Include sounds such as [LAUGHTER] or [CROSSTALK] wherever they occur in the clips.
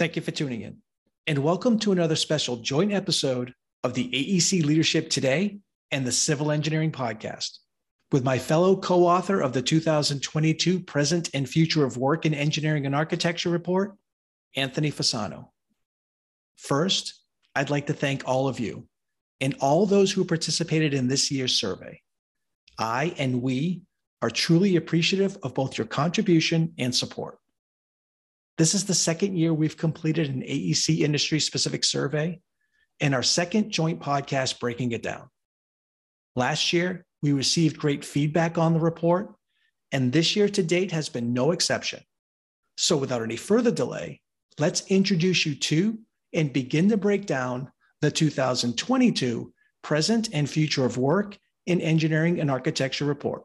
Thank you for tuning in, and welcome to another special joint episode of the AEC Leadership Today and the Civil Engineering Podcast with my fellow co author of the 2022 Present and Future of Work in Engineering and Architecture report, Anthony Fasano. First, I'd like to thank all of you and all those who participated in this year's survey. I and we are truly appreciative of both your contribution and support. This is the second year we've completed an AEC industry specific survey and our second joint podcast breaking it down. Last year, we received great feedback on the report, and this year to date has been no exception. So, without any further delay, let's introduce you to and begin to break down the 2022 Present and Future of Work in Engineering and Architecture report.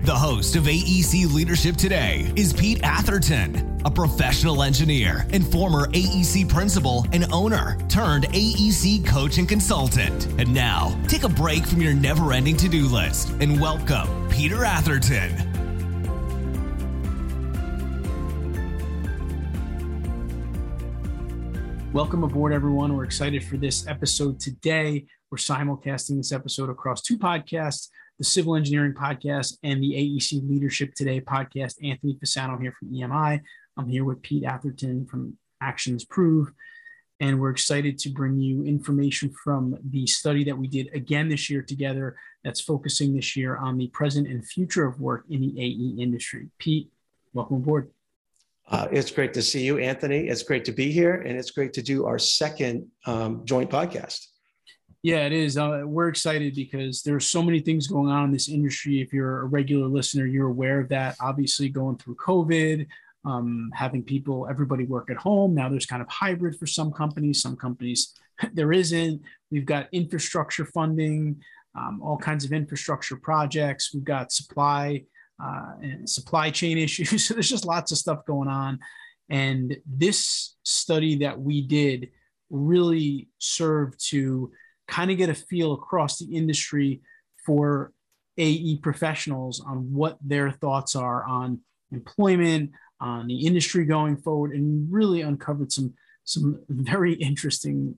The host of AEC Leadership Today is Pete Atherton, a professional engineer and former AEC principal and owner turned AEC coach and consultant. And now, take a break from your never ending to do list and welcome Peter Atherton. Welcome aboard, everyone. We're excited for this episode today. We're simulcasting this episode across two podcasts the Civil Engineering Podcast and the AEC Leadership Today podcast. Anthony Fasano here from EMI. I'm here with Pete Atherton from Actions Prove. And we're excited to bring you information from the study that we did again this year together that's focusing this year on the present and future of work in the AE industry. Pete, welcome aboard. Uh, it's great to see you, Anthony. It's great to be here, and it's great to do our second um, joint podcast. Yeah, it is. Uh, we're excited because there's so many things going on in this industry. If you're a regular listener, you're aware of that. Obviously, going through COVID, um, having people, everybody work at home. Now there's kind of hybrid for some companies. Some companies [LAUGHS] there isn't. We've got infrastructure funding, um, all kinds of infrastructure projects. We've got supply uh, and supply chain [LAUGHS] issues. so there's just lots of stuff going on. And this study that we did really served to kind of get a feel across the industry for AE professionals on what their thoughts are on employment, on the industry going forward, and really uncovered some some very [LAUGHS] interesting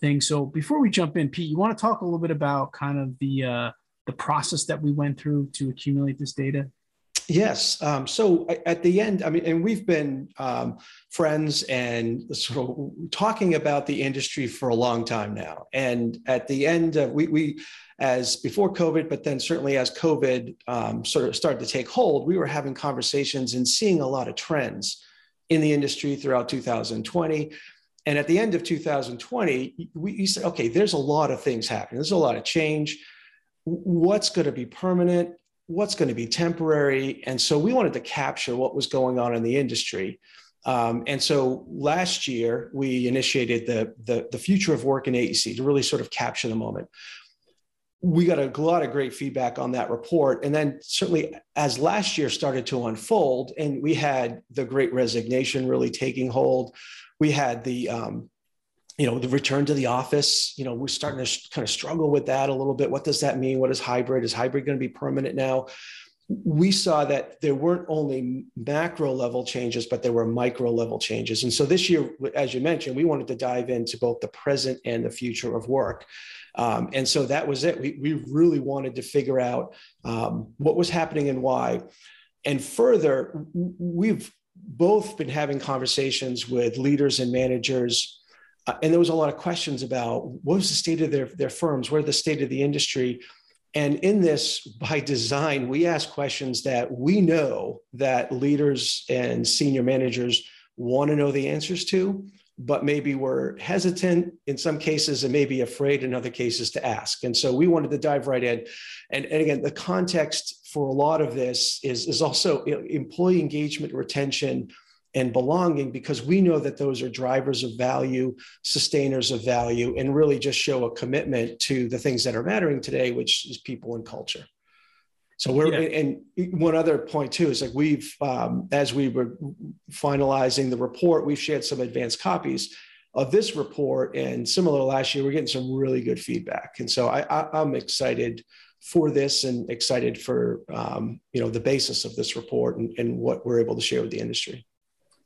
things. So before we jump in, Pete, you want to talk a little bit about kind of the uh, the process that we went through to accumulate this data? Yes. Um, so at the end, I mean, and we've been um, friends and sort of talking about the industry for a long time now. And at the end, uh, we, we, as before COVID, but then certainly as COVID um, sort of started to take hold, we were having conversations and seeing a lot of trends in the industry throughout 2020. And at the end of 2020, we, said, okay, there's a lot of things happening. There's a lot of change. What's going to be permanent? What's going to be temporary. And so we wanted to capture what was going on in the industry. Um, and so last year we initiated the, the, the future of work in AEC to really sort of capture the moment. We got a lot of great feedback on that report. And then certainly as last year started to unfold and we had the great resignation really taking hold, we had the um, you know the return to the office you know we're starting to kind of struggle with that a little bit. What does that mean? What is hybrid? Is hybrid going to be permanent now? We saw that there weren't only macro level changes but there were micro level changes. And so this year as you mentioned we wanted to dive into both the present and the future of work. Um, and so that was it. We, we really wanted to figure out um, what was happening and why. And further we've both been having conversations with leaders and managers uh, and there was a lot of questions about what was the state of their, their firms, what are the state of the industry. And in this, by design, we ask questions that we know that leaders and senior managers want to know the answers to, but maybe we're hesitant in some cases and maybe afraid in other cases to ask. And so we wanted to dive right in. And, and again, the context for a lot of this is, is also employee engagement retention and belonging because we know that those are drivers of value, sustainers of value, and really just show a commitment to the things that are mattering today, which is people and culture. So we're yeah. and one other point too is like we've um, as we were finalizing the report, we've shared some advanced copies of this report, and similar last year, we're getting some really good feedback, and so I, am excited for this and excited for um, you know the basis of this report and, and what we're able to share with the industry.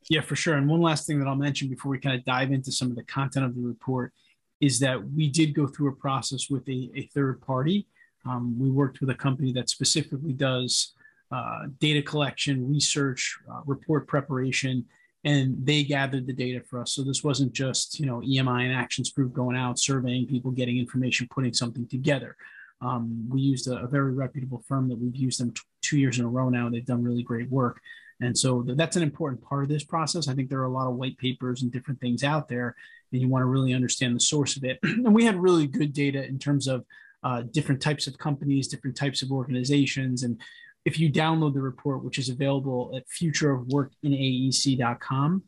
Yeah, for sure. And one last thing that I'll mention before we kind of dive into some of the content of the report is that we did go through a process with a, a third party um, we worked with a company that specifically does uh, data collection, research, uh, report preparation, and they gathered the data for us. So this wasn't just you know EMI and Actions Group going out surveying people, getting information, putting something together. Um, we used a, a, very reputable firm that we've used them t- two years in a row now. They've done really great work. And so th- that's an important part of this process. I think there are a lot of white papers and different things out there, and you want to really understand the source of it. [CLEARS THROAT] and we had really good data in terms of uh, different types of companies, different types of organizations. And if you download the report, which is available at futureofworkinaec.com,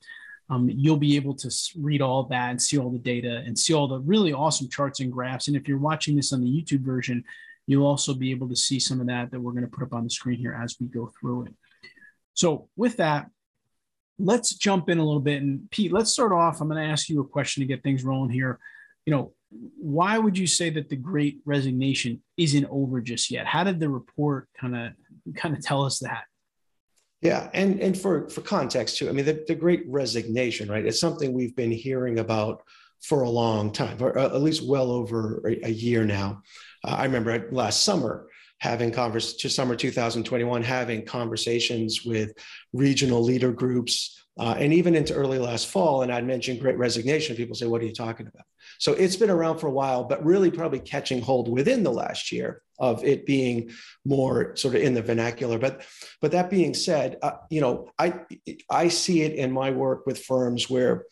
um, you'll be able to read all that and see all the data and see all the really awesome charts and graphs. And if you're watching this on the YouTube version, you'll also be able to see some of that that we're going to put up on the screen here as we go through it. So with that, let's jump in a little bit. And Pete, let's start off. I'm going to ask you a question to get things rolling here. You know, why would you say that the great resignation isn't over just yet? How did the report kind of kind of tell us that? Yeah, and and for for context too, I mean the, the great resignation, right? It's something we've been hearing about for a long time, or at least well over a, a year now. Uh, I remember last summer having convers to summer 2021 having conversations with regional leader groups uh, and even into early last fall. And I'd mentioned great resignation. People say, What are you talking about? So it's been around for a while, but really probably catching hold within the last year of it being more sort of in the vernacular. But but that being said, uh, you know, I I see it in my work with firms where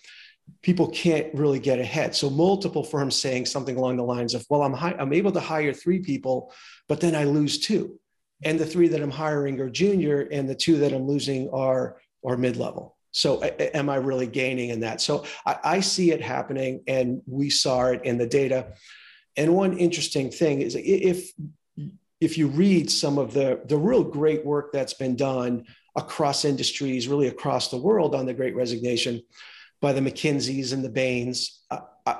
people can't really get ahead. So multiple firms saying something along the lines of, "Well, I'm hi- I'm able to hire three people, but then I lose two, and the three that I'm hiring are junior, and the two that I'm losing are are mid level." So am I really gaining in that? So I, I, see it happening and we saw it in the data. And one interesting thing is if if you read some of the, the real great work that's been done across industries, really across the world on the great resignation by the McKinseys and the Bains, uh, uh,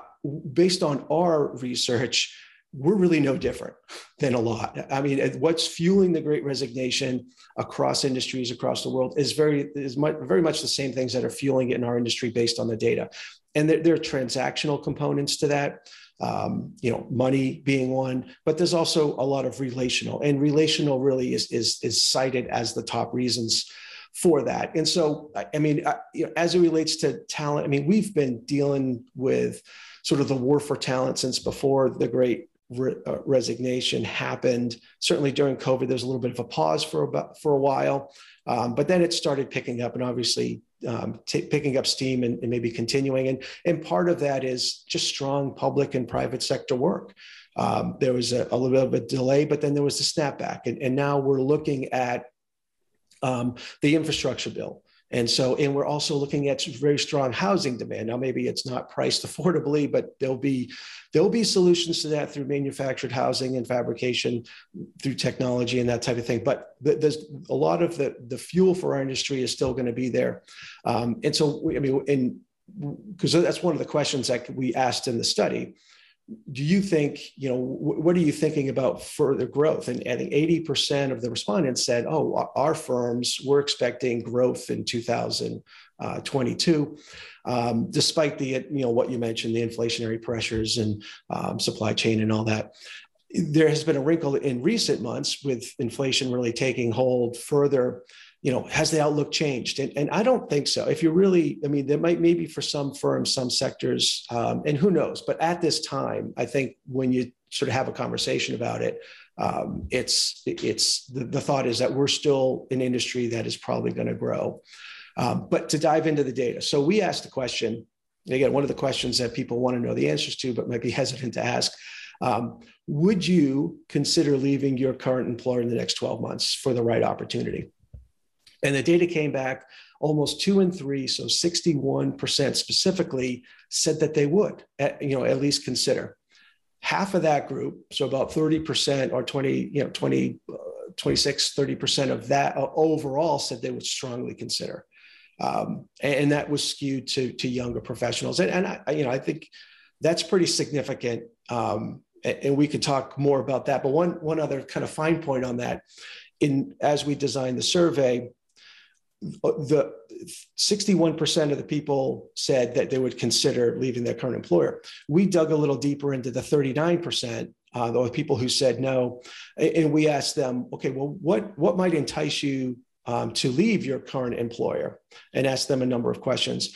based on our research, we're really no different than a lot. I mean, what's fueling the great resignation across industries across the world is very is much, very much the same things that are fueling it in our industry based on the data. And there, there are transactional components to that. Um, you know, money being one, but there's also a lot of relational, and relational really is is is cited as the top reasons for that. And so, I mean, you know, as it relates to talent, I mean, we've been dealing with sort of the war for talent since before the great re- uh, resignation happened. Certainly during COVID, there's a little bit of a pause for about for a while, um, but then it started picking up, and obviously um, t- picking up steam and, and, maybe continuing. And and part of that is just strong public and private sector work. Um, there was a, a, little bit of a delay, but then there was the snapback, and, and now we're looking at um, the infrastructure bill. And so, and we're also looking at very strong housing demand. Now, maybe it's not priced [LAUGHS] affordably, but there'll be there'll be solutions to that through manufactured housing and fabrication, through technology and that type of thing. But there's a lot of the the fuel for our industry is still going to be there. Um, and so, I mean, in because that's one of the questions that we asked in the study do you think, you know, what are you thinking about further growth? And I think 80% of the respondents said, oh, our firms were expecting growth in 2022, um, despite the, you know, what you mentioned, the inflationary pressures and um, supply chain and all that. There has been a wrinkle in recent months with inflation really taking hold further you know, has the outlook changed? And, and I don't think so. If you really, I mean, there might maybe for some firms, some sectors, um, and who knows, but at this time, I think when you sort of have a conversation about it, um, it's it's the, the thought is that we're still an industry that is probably going to grow. Um, but to dive into the data, so we asked the question. Again, one of the questions that people want to know the answers to, but might be [LAUGHS] hesitant to ask. Um, would you consider leaving your current employer in the next 12 months for the right opportunity? And the data came back almost two and three, so 61% specifically said that they would, at, you know, at least consider. Half of that group, so about 30% or 20, you know, 20, uh, 26, 30% of that uh, overall said they would strongly consider. Um, and, that was skewed to, to younger professionals. And, and I, you know, I think that's pretty significant. Um, and we could talk more about that. But one, one other kind of fine point on that, in as we designed the survey, the 61% of the people said that they would consider leaving their current employer. We dug a little deeper into the 39%, uh, the people who said no, and we asked them, okay, well, what, what might entice you um, to leave your current employer? And asked them a number of questions.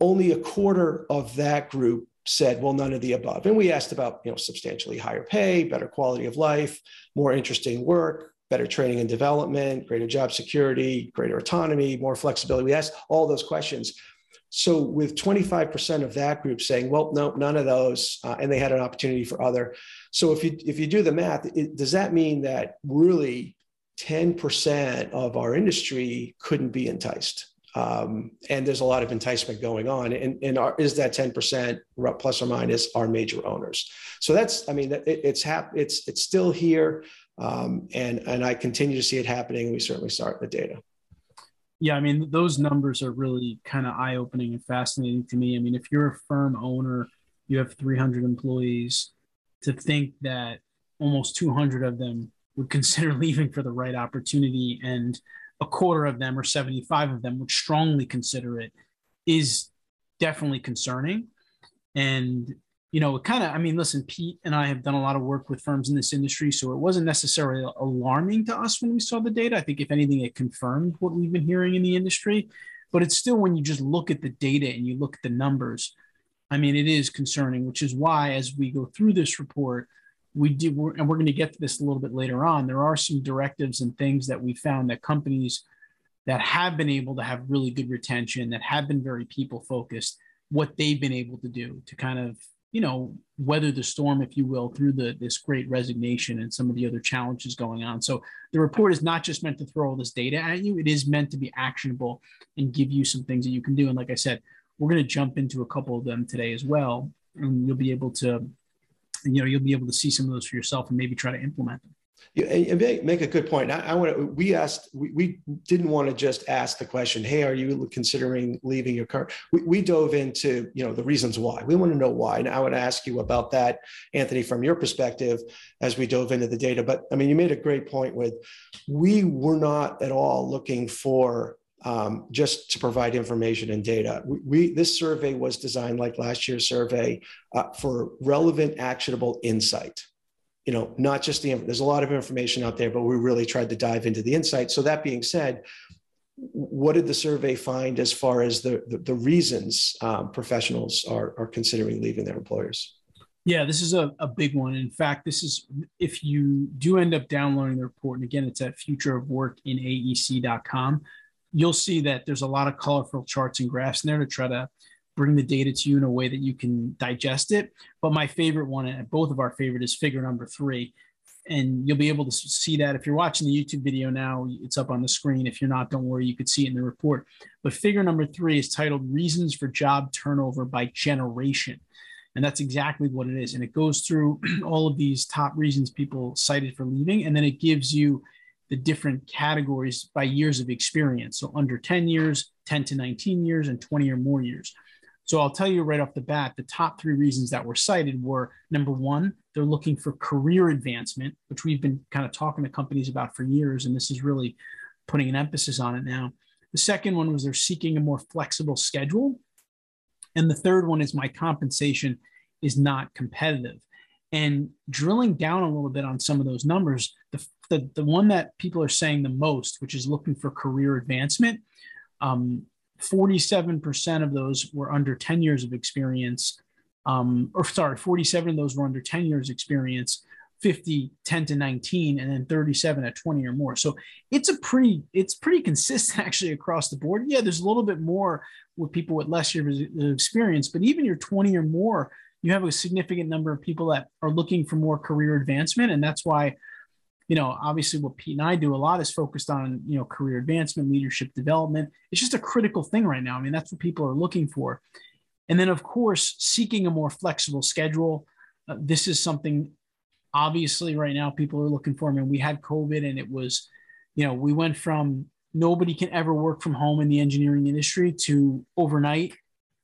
Only a quarter of that group said, well, none of the above. And we asked about, you know, substantially higher pay, better quality of life, more interesting work, better training and development, greater job security, greater autonomy, more flexibility. We asked all those questions. So with 25% of that group saying, well, no, none of those, uh, and they had an opportunity for other. So if you if you do the math, it, does that mean that really 10% of our industry couldn't be enticed? Um, and there's a lot of enticement going on. And, and our, is that 10% plus or minus our major owners? So that's, I mean, it, it's hap- it's it's still here, um, and and I continue to see it happening. We certainly in the data. Yeah, I mean, those numbers are really kind of eye opening and fascinating to me. I mean, if you're a firm owner, you have 300 employees, to think that almost 200 of them would consider [LAUGHS] leaving for the right opportunity and a quarter of them or 75 of them would strongly consider it is definitely concerning. And, you know, it kind of, I mean, listen, Pete and I have done a lot of work with firms in this industry. So it wasn't necessarily alarming to us when we saw the data. I think, if anything, it confirmed what we've been hearing in the industry. But it's still, when you just look at the data and you look at the numbers, I mean, it is concerning, which is why, as we go through this report, we do, and we're going to get to this a little bit later on. There are some directives and things that we found that companies that have been able to have really good retention, that have been very people focused, what they've been able to do to kind of, you know, weather the storm, if you will, through the this great resignation and some of the other challenges going on. So the report is not just meant to throw all this data at you; it is meant to be actionable and give you some things that you can do. And like I said, we're going to jump into a couple of them today as well, and you'll be able to you know you'll be able to see some of those for yourself and maybe try to implement them yeah, and make a good point. I, I want to. We asked. We, we didn't want to just ask the question. Hey, are you considering leaving your car? We, we dove into you know the reasons why. We want to know why. And I would ask you about that, Anthony, from your perspective, as we dove into the data. But I mean, you made a great point with. We were not at all looking for um, just to provide information and data. We, we, this survey was designed like last year's survey uh, for relevant, actionable insight. You know, not just the there's a lot of information out there, but we really tried to dive into the insight. So that being said, what did the survey find as far as the the, the reasons um, professionals are are considering leaving their employers? Yeah, this is a, a big one. In fact, this is if you do end up downloading the report, and again, it's at futureofworkinaec.com you'll see that there's a lot of colorful charts and graphs in there to try to bring the data to you in a way that you can digest it. But my favorite one, and both of our favorite, is figure number three. And you'll be able to see that if you're watching the YouTube video now, it's up on the screen. If you're not, don't worry, you could see it in the report. But figure number three is titled Reasons for Job Turnover by Generation. And that's exactly what it is. And it goes through [CLEARS THROAT] all of these top reasons people cited for leaving. And then it gives you the different categories by years of experience. So under 10 years, 10 to 19 years, and 20 or more years. So I'll tell you right off the bat, the top three reasons that were cited were number one, they're looking for career advancement, which we've been kind of talking to companies about for years, and this is really putting an emphasis on it now. The second one was they're seeking a more flexible schedule. And the third one is my compensation is not competitive. And drilling down a little bit on some of those numbers, the, the, the one that people are saying the most, which is looking for career advancement, um, 47% of those were under 10 years of experience. Um, or sorry, 47 of those were under 10 years experience, 50, 10 to 19, and then 37 at 20 or more. So it's a pretty, it's pretty consistent [LAUGHS] actually across the board. Yeah, there's a little bit more with people with less years of experience, but even your 20 or more, you have a significant number of people that are looking for more career advancement. And that's why you know, obviously what Pete and I do a lot is focused on, you know, career advancement, leadership development. It's just a critical thing right now. I mean, that's what people are looking for. And then, of course, seeking a more flexible schedule. Uh, this is something obviously right now people are looking for. I mean, we had COVID and it was, you know, we went from nobody can ever work from home in the engineering industry to overnight,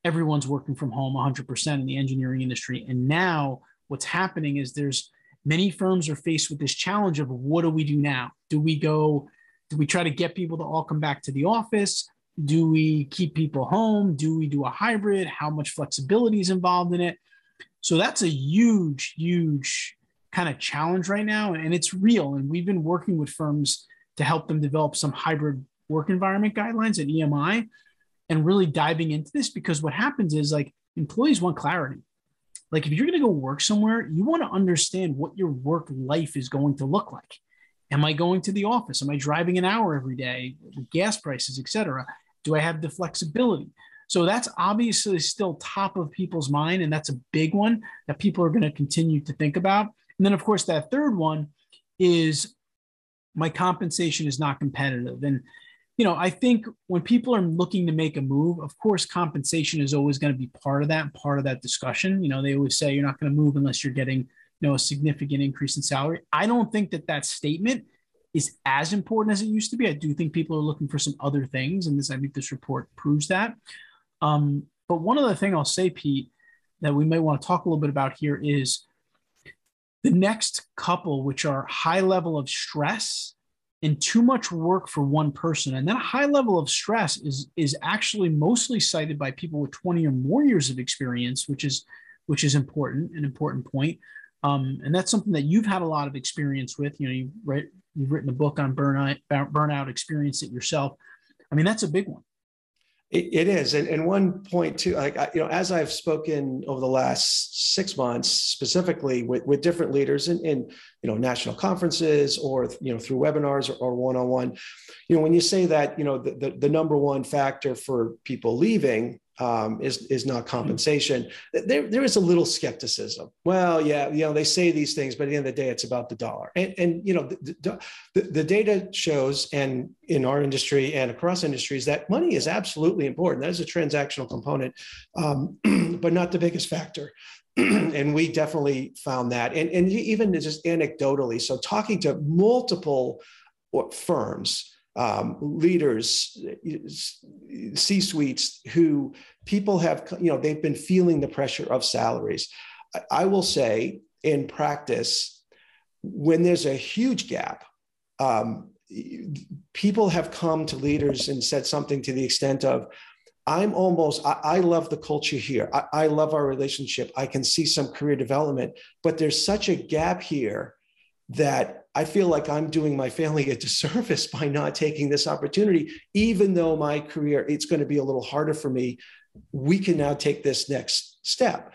everyone's working from home 100% in the engineering industry. And now what's happening is there's many firms are faced with this challenge of what do we do now? Do we go, do we try to get people to all come back to the office? Do we keep people home? Do we do a hybrid? How much flexibility is involved in it? So that's a huge, huge kind of challenge right now. And it's real. And we've been working with firms to help them develop some hybrid work environment guidelines at EMI and really diving into this because what happens is like employees want clarity. Like if you're going to go work somewhere, you want to understand what your work life is going to look like. Am I going to the office? Am I driving an hour every day? Gas prices, etc. Do I have the flexibility? So that's obviously still top of people's mind, and that's a big one that people are going to continue to think about. And then, of course, that third one is my compensation is not competitive. And you know, I think when people are looking to make a move, of course, compensation is always going to be part of that, part of that discussion. You know, they always say you're not going to move unless you're getting, you know, a significant increase in salary. I don't think that that statement is as important as it used to be. I do think people are looking for some other things, and this I think this report proves that. Um, but one other thing I'll say, Pete, that we may want to talk a little bit about here is the next couple, which are high level of stress and too much work for one person. And that high level of stress is, is actually mostly cited by people with 20 or more years of experience, which is which is important, an important point. Um, and that's something that you've had a lot of experience with. You know, you've, write, you've written a book on burnout, burnout, experience it yourself. I mean, that's a big one. It, it is, and, and one point too, like you know, as I've spoken over the last six months, specifically with, with different leaders in, in you know national conferences or you know through webinars or one on one, you know, when you say that you know the, the, the number one factor for people leaving um, is is not compensation. There there is a little skepticism. Well, yeah, you know they say these things, but at the end of the day, it's about the dollar. And and you know the, the, the data shows, and in our industry and across industries, that money is absolutely important. That is a transactional component, um, [CLEARS THROAT] but not the biggest factor. [CLEARS THROAT] and we definitely found that, and and even just anecdotally. So talking to multiple firms um, leaders, C suites who people have, you know, they've been feeling the pressure of salaries. I, I will say in practice, when there's a huge gap, um, people have come to leaders and said something to the extent of, I'm almost, I, I love the culture here. I, I love our relationship. I can see some career development, but there's such a gap here that I feel like I'm doing my family a [LAUGHS] disservice by not taking this opportunity, even though my career, it's going to be a little harder for me. We can now take this next step.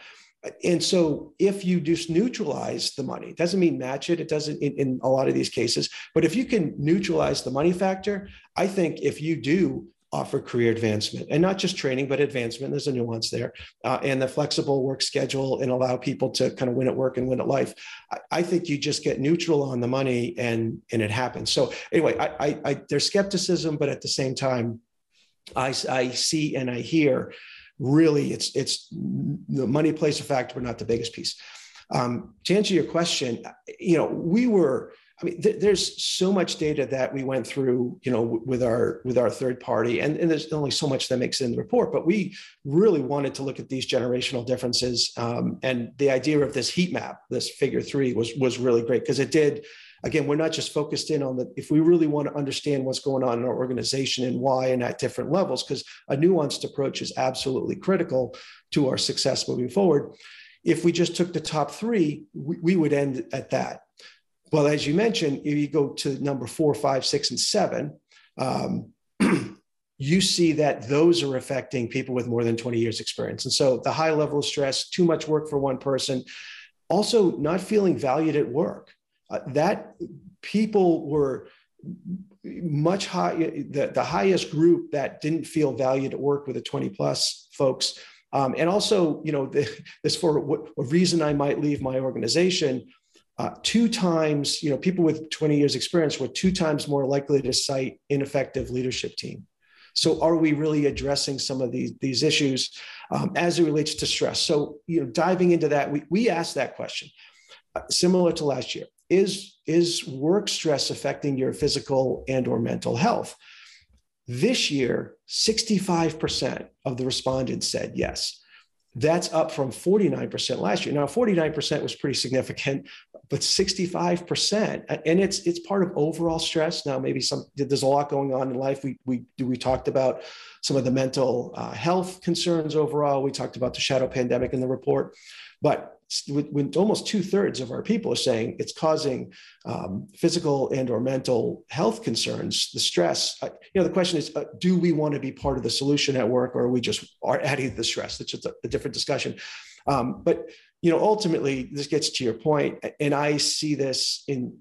And so if you just neutralize the money, it doesn't mean match it. It doesn't in, in a lot of these cases, but if you can neutralize the money factor, I think if you do offer career advancement. And not just training but advancement. There's a nuance there. Uh, and the flexible work schedule and allow people to kind of win at work and win at life. I, I, think you just get neutral on the money and and it happens. So anyway I, I, I there's skepticism but at the same time I, I see and i hear really it's it's the money plays a factor but not the biggest piece. Um, to answer your question you know we were I mean, th- there's so much data that we went through, you know, w- with our with our third party, and, and there's only so much that makes it in the report. But we really wanted to look at these generational differences, um, and the idea of this heat map, this figure three, was was really great because it did. Again, we're not just focused in on the. If we really want to understand what's going on in our organization and why, and at different levels, because a nuanced approach is absolutely critical to our success moving forward. If we just took the top three, we, we would end at that well, as you mentioned, if you go to number four, five, six, and seven, um, [CLEARS THROAT] you see that those are affecting people with more than 20 years experience. And so the high level of stress, too much work for one person, also not feeling valued at work. Uh, that people were much high, the, the highest group that didn't feel valued at work with the 20 plus folks. Um, and also, you know, the, [LAUGHS] this for what reason I might leave my organization uh, two times, you know, people with 20 years experience were two times more likely to cite ineffective leadership team. So are we really addressing some of these, these issues um, as it relates to stress? So, you know, diving into that, we, we asked that question, uh, similar to last year. Is, is work stress affecting your physical and or mental health? This year, 65% of the respondents said yes. That's up from 49% last year. Now, 49% was pretty significant, but 65%, and it's it's part of overall stress. Now, maybe some there's a lot going on in life. We we do we talked about some of the mental uh, health concerns overall. We talked about the shadow pandemic in the report, but when almost two thirds of our people are saying it's causing um, physical and or mental health concerns, the stress. Uh, you know, the question is, uh, do we want to be part of the solution at work, or are we just are adding the stress? That's just a, a different discussion. Um, but you know, ultimately, this gets to your point, and I see this in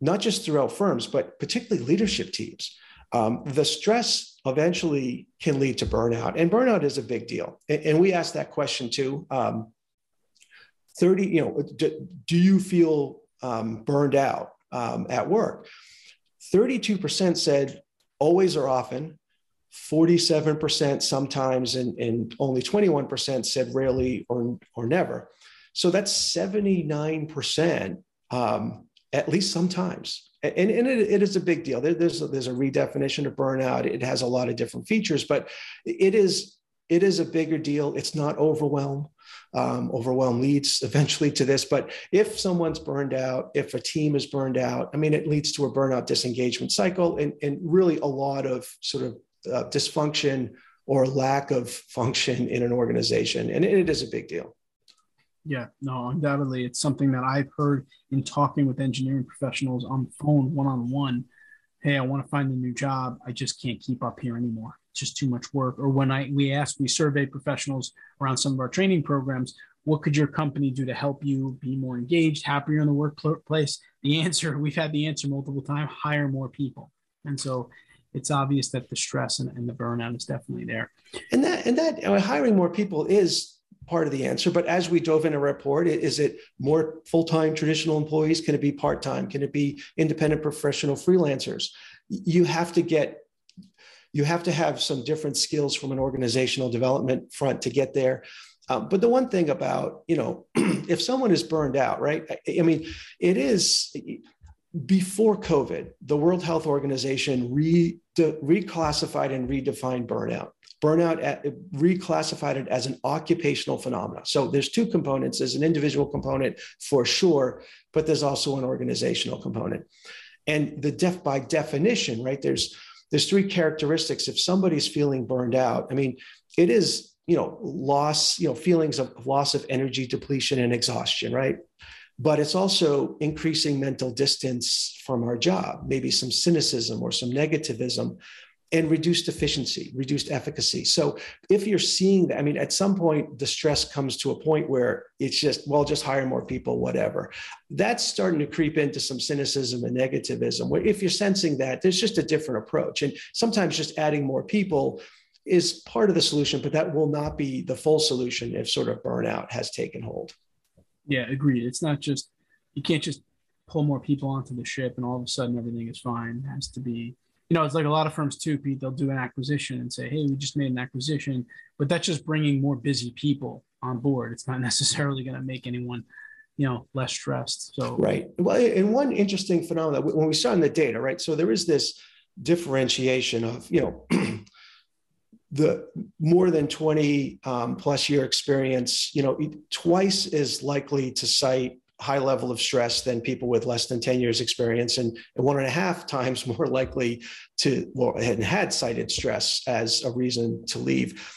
not just throughout firms, but particularly leadership teams. Um, the stress eventually can lead to burnout, and burnout is a big deal. And, and we ask that question too. Um, 30, you know, do, do you feel um, burned out um, at work? 32% said always or often, 47% sometimes, and, and only 21% said rarely or, or never. So that's 79% um, at least sometimes. And, and it, it is a big deal. There, there's, a, there's a redefinition of burnout. It has a lot of different features, but it is, it is a bigger deal. It's not overwhelm um, overwhelm leads eventually to this. But if someone's burned out, if a team is burned out, I mean, it leads to a burnout disengagement cycle and, and really a lot of sort of uh, dysfunction or lack of function in an organization. And it is a big deal. Yeah, no, undoubtedly. It's something that I've heard in talking with engineering professionals on the phone one on one. Hey, I want to find a new job. I just can't keep up here anymore just too much work. Or when I we ask, we survey professionals around some of our training programs, what could your company do to help you be more engaged, happier in the workplace? The answer, [LAUGHS] we've had the answer multiple times, hire more people. And so it's obvious that the stress and, and the burnout is definitely there. And that and that uh, hiring more people is part of the answer. But as we dove in a report, is it more full-time traditional employees? Can it be part-time? Can it be independent professional freelancers? You have to get you have to have some different skills from an organizational development front to get there. Um, but the one thing about, you know, [CLEARS THROAT] if someone is burned out, right? I, I mean, it is before COVID, the World Health Organization re, de, reclassified and redefined burnout. Burnout at, reclassified it as an occupational phenomenon. So there's two components. There's an individual component for sure, but there's also an organizational component. And the def by definition, right? There's there's three characteristics. If somebody's feeling burned out, I mean, it is, you know, loss, you know, feelings of loss of energy, depletion, and exhaustion, right? But it's also increasing mental distance from our job, maybe some cynicism or some negativism and reduced efficiency, reduced efficacy. So if you're seeing that, I mean, at some point, the stress comes to a point where it's just, well, just hire more people, whatever. That's starting to creep into some cynicism and negativism. Where if you're sensing that, there's just a different approach. And sometimes just adding more people is part of the solution, but that will not be the full solution if sort of burnout has taken hold. Yeah, agreed. It's not just, you can't just pull more people onto the ship and all of a sudden everything is fine. It has to be you know, it's like a lot of firms too, Pete, they'll do an acquisition and say, hey, we just made an acquisition, but that's just bringing more busy people on board. It's not [LAUGHS] necessarily going to make anyone, you know, less stressed. So, right. Well, and one interesting phenomenon when we saw in the data, right? So there is this differentiation of, you know, [CLEARS THROAT] the more than 20 um, plus year experience, you know, twice as likely to cite high level of stress than people with less than 10 years experience and, one and a half [LAUGHS] times more likely to well had had cited stress as a reason to leave.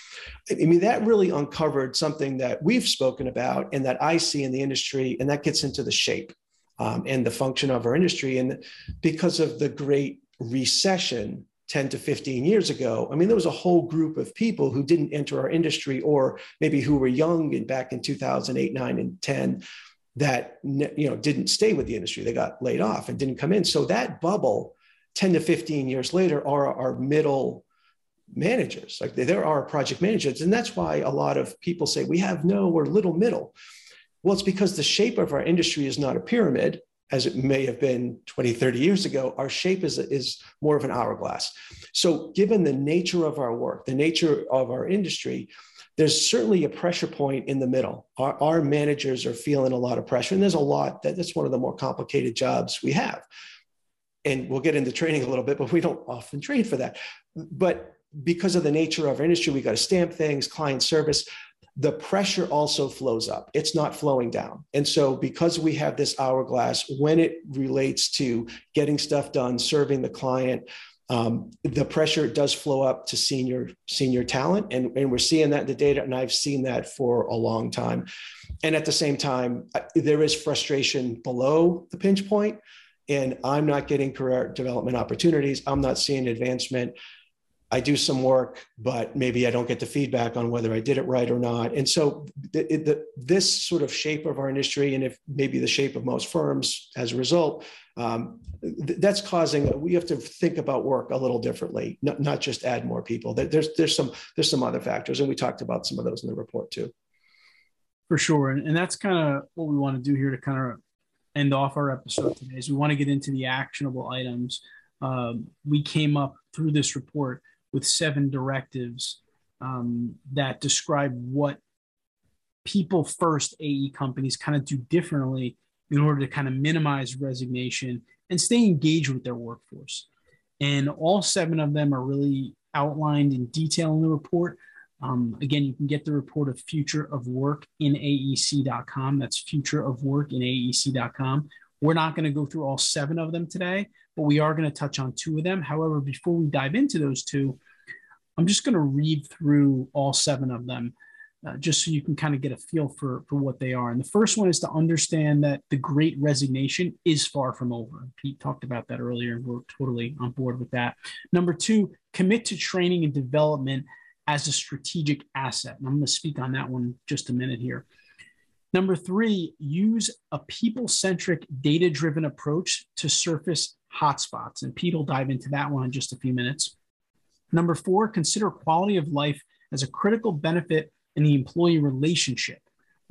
I mean that really uncovered something that we've spoken about and that i see in the industry and that gets into the shape um, and the function of our industry. And because of the great recession 10 to 15 years ago, I mean, there was a whole group of people who didn't enter our industry or maybe who were young and back in 2008, 9, and 10 that you know didn't stay with the industry. They got laid off and didn't come in. So that bubble 10 to 15 years later are our middle managers. Like there are project managers. And that's why a lot of people say we have no or little middle. Well, it's because the shape of our industry is not a pyramid as it may have been 20, 30 years ago, our shape is, is more of an hourglass. So, given the nature of our work, the nature of our industry, there's certainly a pressure point in the middle. Our, our managers are feeling a lot of pressure, and there's a lot that, that's one of the more complicated jobs we have. And we'll get into training a little bit, but we don't often train for that. But because of the nature of our industry, we got to stamp things, client service the pressure also flows up. It's not flowing down. And so, because we have this hourglass, when it relates to getting stuff done, serving the client, um, the pressure does flow up to senior senior talent, and, and we're seeing that in the data. And I've seen that for a long time. And at the same time, there is frustration below the pinch point, and I'm not getting career development opportunities. I'm not seeing advancement. I do some work, but maybe I don't get the feedback on whether I did it right or not. And so, the, the, this sort of shape of our industry, and if maybe the shape of most firms as a result, um, th- that's causing we have to think about work a little differently, not, not just add more people. There's there's some there's some other factors, and we talked about some of those in the report too. For sure, and, and that's kind of what we want to do here to kind of end off our episode today. Is we want to get into the actionable items. Um, we came up through this report with seven directives um, that describe what people first AE companies kind of do differently in order to kind of minimize resignation and stay engaged with their workforce. And all seven of them are really outlined in detail in the report. Um, again, you can get the report of Future of Work in AEC.com. That's Future of Work in AEC.com. We're not going to go through all seven of them today, but we are going to touch on two of them. However, before we dive into those two, I'm just going to read through all seven of them. Uh, just so you can kind of get a feel for, for what they are. And the first one is to understand that the great resignation is far from over. Pete talked about that earlier, and we're totally on board with that. Number two, commit to training and development as a strategic asset. And I'm going to speak on that one just a minute here. Number three, use a people centric, data driven approach to surface hotspots. And Pete will dive into that one in just a few minutes. Number four, consider quality of life as a critical benefit in the employee relationship.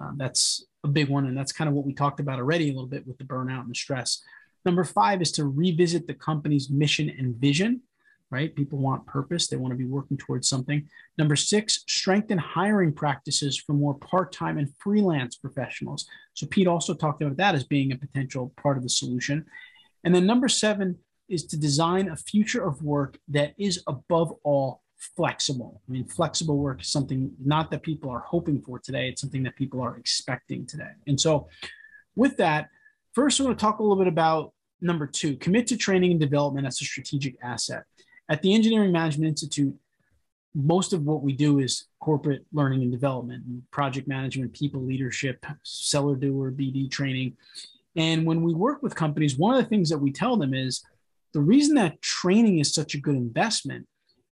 Uh, that's a big one. And that's kind of what we talked about already a little bit with the burnout and the stress. Number five is to revisit the company's mission and vision right? People want purpose, they want to be working towards something. Number six, strengthen hiring practices for more part time and freelance professionals. So, Pete also talked about that as being a potential part of the solution. And then number seven is to design a future of work that is above all flexible. I mean, flexible work is something not that people are hoping for today, it's something that people are expecting today. And so, with that, first, I want to talk a little bit about number two commit to training and development as a strategic asset. At the Engineering Management Institute, most of what we do is corporate learning and development, project management, people leadership, seller doer, BD training. And when we work with companies, one of the things that we tell them is the reason that training is such a good investment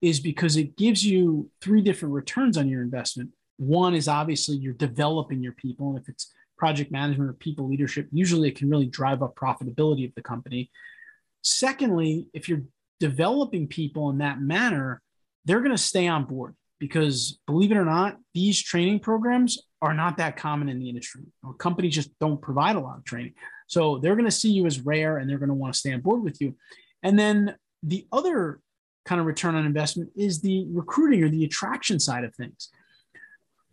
is because it gives you three different returns on your investment. One is obviously you're developing your people. And if it's project management or people leadership, usually it can really drive up profitability of the company. Secondly, if you're developing people in that manner, they're going to stay on board because believe it or not, these training programs are not that common in the industry. Companies just don't provide a lot of training. So they're going to see you as rare and they're going to want to stay on board with you. And then the other kind of return on investment is the recruiting or the attraction side of things.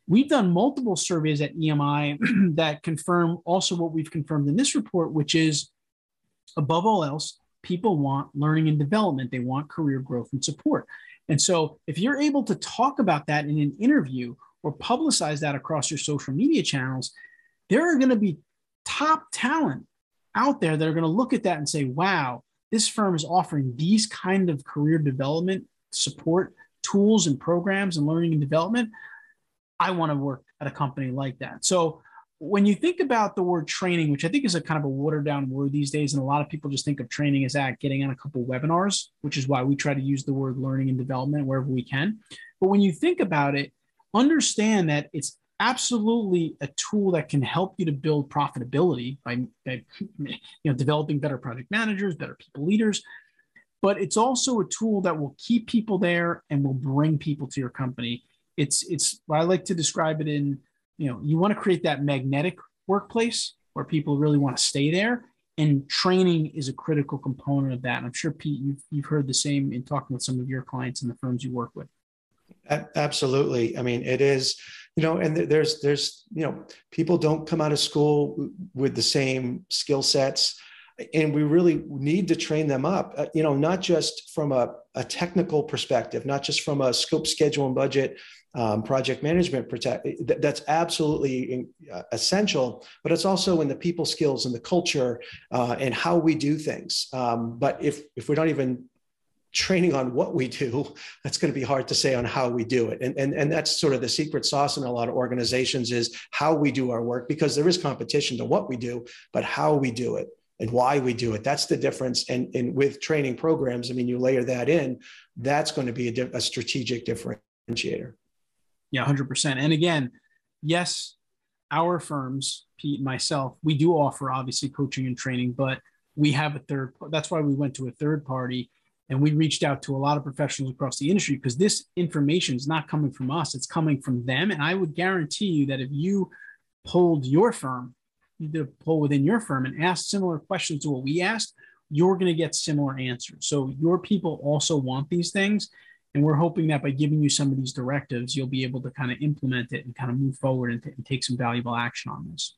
We've done multiple surveys at EMI [CLEARS THROAT] that confirm also what we've confirmed in this report, which is above all else, people want learning and development, they want career growth and support. And so, if you're able to talk about that in an interview or publicize that across your social media channels, there are going to be top talent out there that are going to look at that and say, wow, this firm is offering these kind of career development support tools and programs and learning and development. I want to work at a company like that. So, when you think about the word training, which I think is a kind of a watered down word these days, and a lot of people just think of training as that getting on a couple webinars, which is why we try to use the word learning and development wherever we can. But when you think about it, understand that it's absolutely a tool that can help you to build profitability by, by you know developing better project managers, better people leaders. But it's also a tool that will keep people there and will bring people to your company. It's it's I like to describe it in you know you want to create that magnetic workplace where people really want to stay there. And training is a critical component of that. And I'm sure, Pete, you've, you've heard the same in talking with some of your clients and the firms you work with. Absolutely. I mean, it is, you know, and there's, there's, you know, people don't come out of school with the same skill sets. And we really need to train them up uh, you know not just from a, a, technical perspective not just from a scope schedule and budget um, project management protect that's absolutely uh, essential but it's also in the people skills and the culture uh, and how we do things. Um, but if if we don't even training on what we do that's going to be hard to say on how we do it and, and and that's sort of the secret sauce in a lot of organizations is how we do our work because there is competition to what we do but how we do it and why we do it. That's the difference. And, and with training programs, I mean, you layer that in, that's going to be a, a strategic differentiator. Yeah, 100%. And again, yes, our firms, Pete and myself, we do offer obviously coaching and training, but we have a third, that's why we went to a third party and we reached out to a lot of professionals across the industry because this information is not coming from us, it's coming from them. And I would guarantee you that if you polled your firm you did a poll within your firm and asked similar questions to what we asked, you're going to get similar answers. So your people also want these things. And we're hoping that by giving you some of these directives, you'll be able to kind of implement it and kind of move forward and, t- and take some valuable action on this.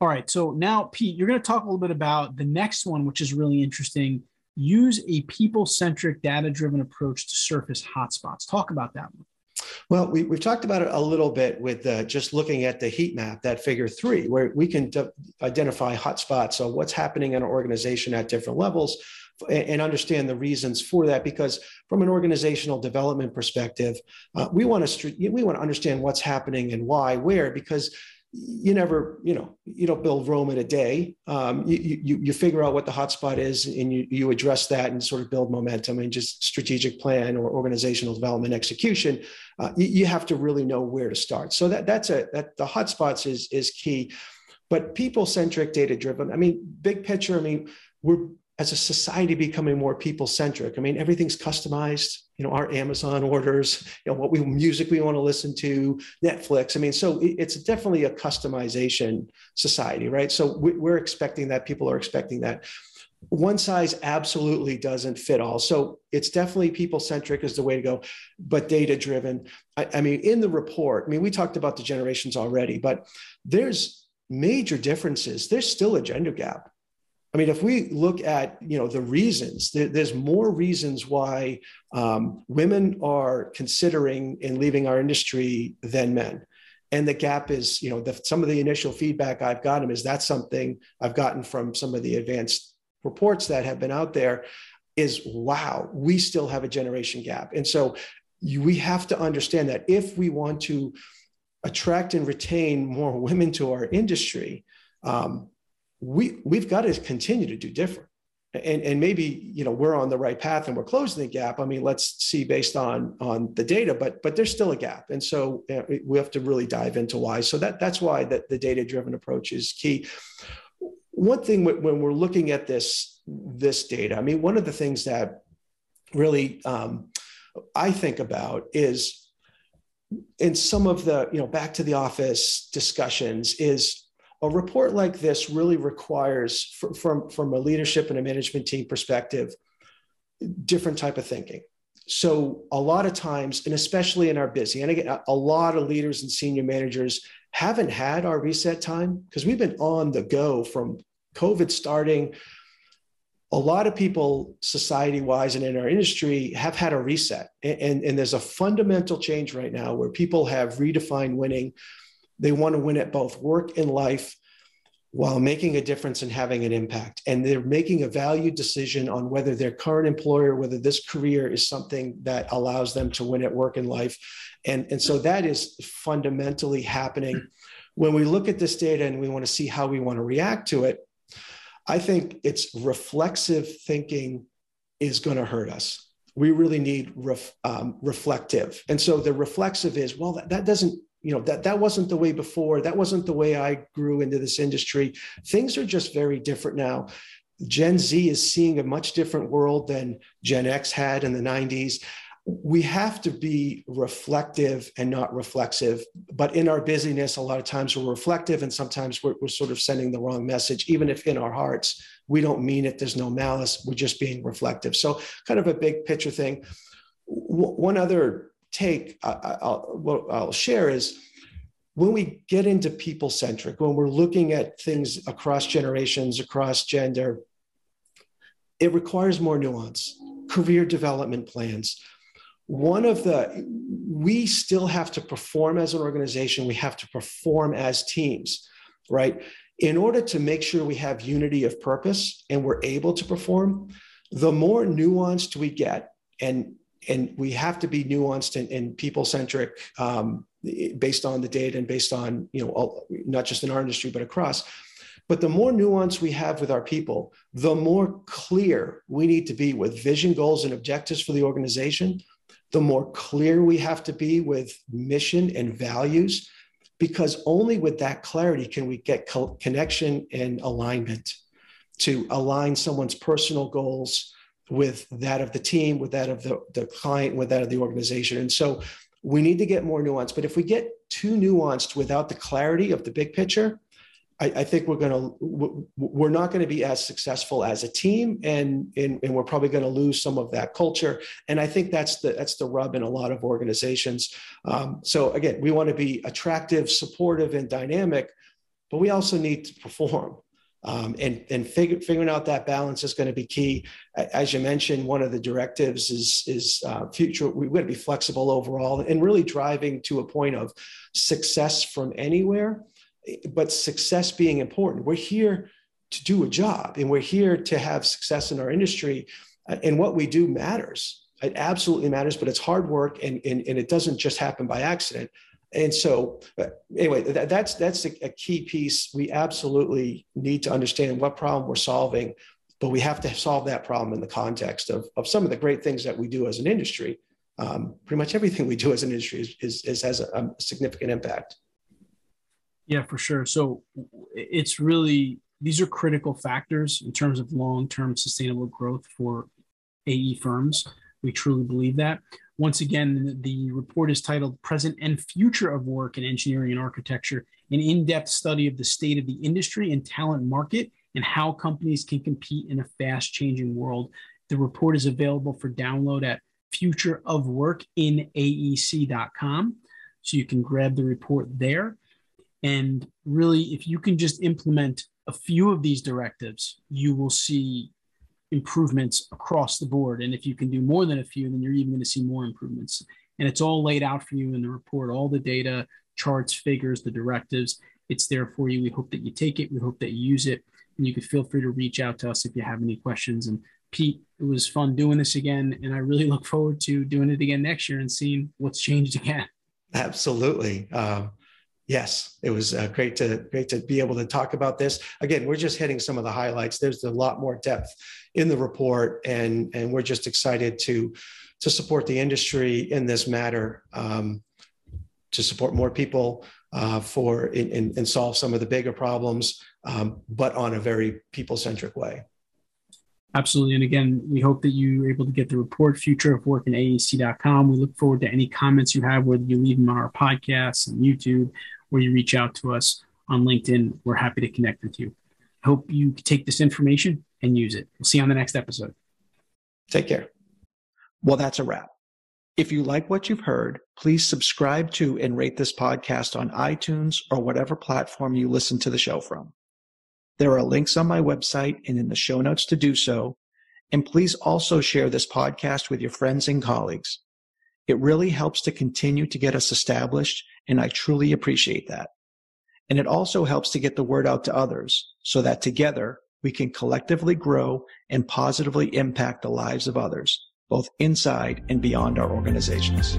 All right. So now, Pete, you're going to talk a little bit about the next one, which is really interesting. Use a people centric, data driven approach to surface hotspots. Talk about that one. Well, we, have talked about it a little bit with uh, just looking at the heat map, that figure three, where we can d- identify hotspots. So, what's happening in an organization at different levels and, and understand the reasons for that. Because from an organizational development perspective, uh, we want to we want to understand what's happening and why, where, because you never, you know, you don't build Rome in a day. Um, you, you, you figure out what the hotspot is and you, you address that and sort of build momentum and just strategic plan or organizational development execution. Uh, you, you, have to really know where to start. So that, that's a, that the hotspots is, is key, but people centric, data driven. I mean, big picture, I mean, we're as a society becoming more people centric. I mean, everything's customized. You know, our Amazon orders, you know, what we music we want to listen to, Netflix. I mean, so it's definitely a customization society, right? So we're expecting that. People are expecting that. One size absolutely doesn't fit all. So it's definitely people centric is the way to go, but data driven. I, I mean, in the report, I mean, we talked about the generations already, but there's major differences. There's still a gender gap I mean, if we look at you know the reasons, there, there's more reasons why um, women are considering and leaving our industry than men, and the gap is you know the, some of the initial feedback I've gotten is that's something I've gotten from some of the advanced reports that have been out there is wow we still have a generation gap, and so you, we have to understand that if we want to attract and retain more women to our industry. Um, we we've got to continue to do different. And and maybe you know we're on the right path and we're closing the gap. I mean let's see based on on the data but but there's still a gap. And so uh, we have to really dive into why. So that that's why that the data driven approach is key. One thing when we're looking at this this data i mean one of the things that really um, i think about is in some of the you know back to the office discussions is a report like this really requires from, from a leadership and a management team perspective different type of thinking. So a lot of times and especially in our busy and again a lot of leaders and senior managers haven't had our reset time because we've been on the go from covid starting. A lot of people society wise and in our industry have had a reset and, and, and there's a fundamental change right now where people have redefined winning they want to win at both work and life while making a difference and having an impact. And they're making a valued decision on whether their current employer, whether this career is something that allows them to win at work and life. And, and so that is fundamentally happening. When we look at this data and we want to see how we want to react to it, I think it's reflexive thinking is going to hurt us. We really need ref, um, reflective. And so the reflexive is, well, that, that doesn't you know that that wasn't the way before that wasn't the way i grew into this industry things are just very different now gen z is seeing a much different world than gen x had in the 90s we have to be reflective and not reflexive. But in our busyness, a lot of times we're reflective and sometimes we're, we're, sort of sending the wrong message, even if in our hearts we don't mean it, there's no malice, we're just being reflective. So, kind of a big picture thing. W- one other take I, will what I'll share is when we get into people centric, when we're looking at things across generations, across gender, it requires more nuance, career development plans. One of the we still have to perform as an organization we have to perform as teams right? In order to make sure we have unity of purpose and we're able to perform the more nuanced we get and and we have to be nuanced and, and people centric um, based on the data and based on you know all, not just in our industry but across. But the more nuance we have with our people the more clear we need to be with vision goals and objectives for the organization the more clear we have to be with mission and values, because only with that clarity can we get co- connection and alignment to align someone's personal goals with that of the team, with that of the, the client, with that of the organization. And so we need to get more nuanced. But if we get too nuanced without the clarity of the big picture, I, I think we're going to we're not going to be as successful as a team, and and, and we're probably going to lose some of that culture. And I think that's the that's the rub in a lot of organizations. Um, so again, we want to be attractive, supportive, and dynamic, but we also need to perform. Um, and and figure, figuring out that balance is going to be key. As you mentioned, one of the directives is is uh, future. We're going to be flexible overall, and really driving to a point of success from anywhere but success being important. We're here to do a job and we're here to have success in our industry. Uh, and what we do matters. It absolutely matters, but it's hard work and, and, and it doesn't just happen by accident. And so, uh, anyway, that, that's that's a, a key piece. We absolutely need to understand what problem we're solving, but we have to solve that problem in the context of, of some of the great things that we do as an industry. Um, pretty much everything we do as an industry is, is, is has a, a significant impact. Yeah, for sure. So it's really these are critical factors in terms of long-term sustainable growth for AE firms. We truly believe that. Once again, the report is titled Present and Future of Work in Engineering and Architecture, an in-depth study of the state of the industry and talent market and how companies can compete in a fast-changing world. The report is available for download at futureofworkinaec.com. So you can grab the report there. And really, if you can just implement a few of these directives, you will see improvements across the board. And if you can do more than a few, then you're even going to see more improvements. And it's all laid out for you in the report, all the data, charts, figures, the directives. It's there for you. We hope that you take it. We hope that you use it. And you can feel free to reach out to us if you have any questions. And Pete, it was fun doing this again. And I really [LAUGHS] look forward to doing it again next year and seeing what's changed again. Absolutely. Um, Yes, it was uh, great to great to be able to talk about this. Again, we're just hitting some of the highlights. There's a lot more depth in the report, and and we're just excited to to support the industry in this matter, um, to support more people uh, for and, and solve some of the bigger problems, um, but on a very people centric way. Absolutely. And again, we hope that you are able to get the report, Future of Work in AEC.com. We look forward to any comments you have, whether you leave them on our podcast, on YouTube, or you reach out to us on LinkedIn. We're happy to connect with you. I hope you take this information and use it. We'll see you on the next episode. Take care. Well, that's a wrap. If you like what you've heard, please subscribe to and rate this podcast on iTunes or whatever platform you listen to the show from. There are links on my website and in the show notes to do so. And please also share this podcast with your friends and colleagues. It really helps to continue to get us established, and I truly appreciate that. And it also helps to get the word out to others so that together we can collectively grow and positively impact the lives of others, both inside and beyond our organizations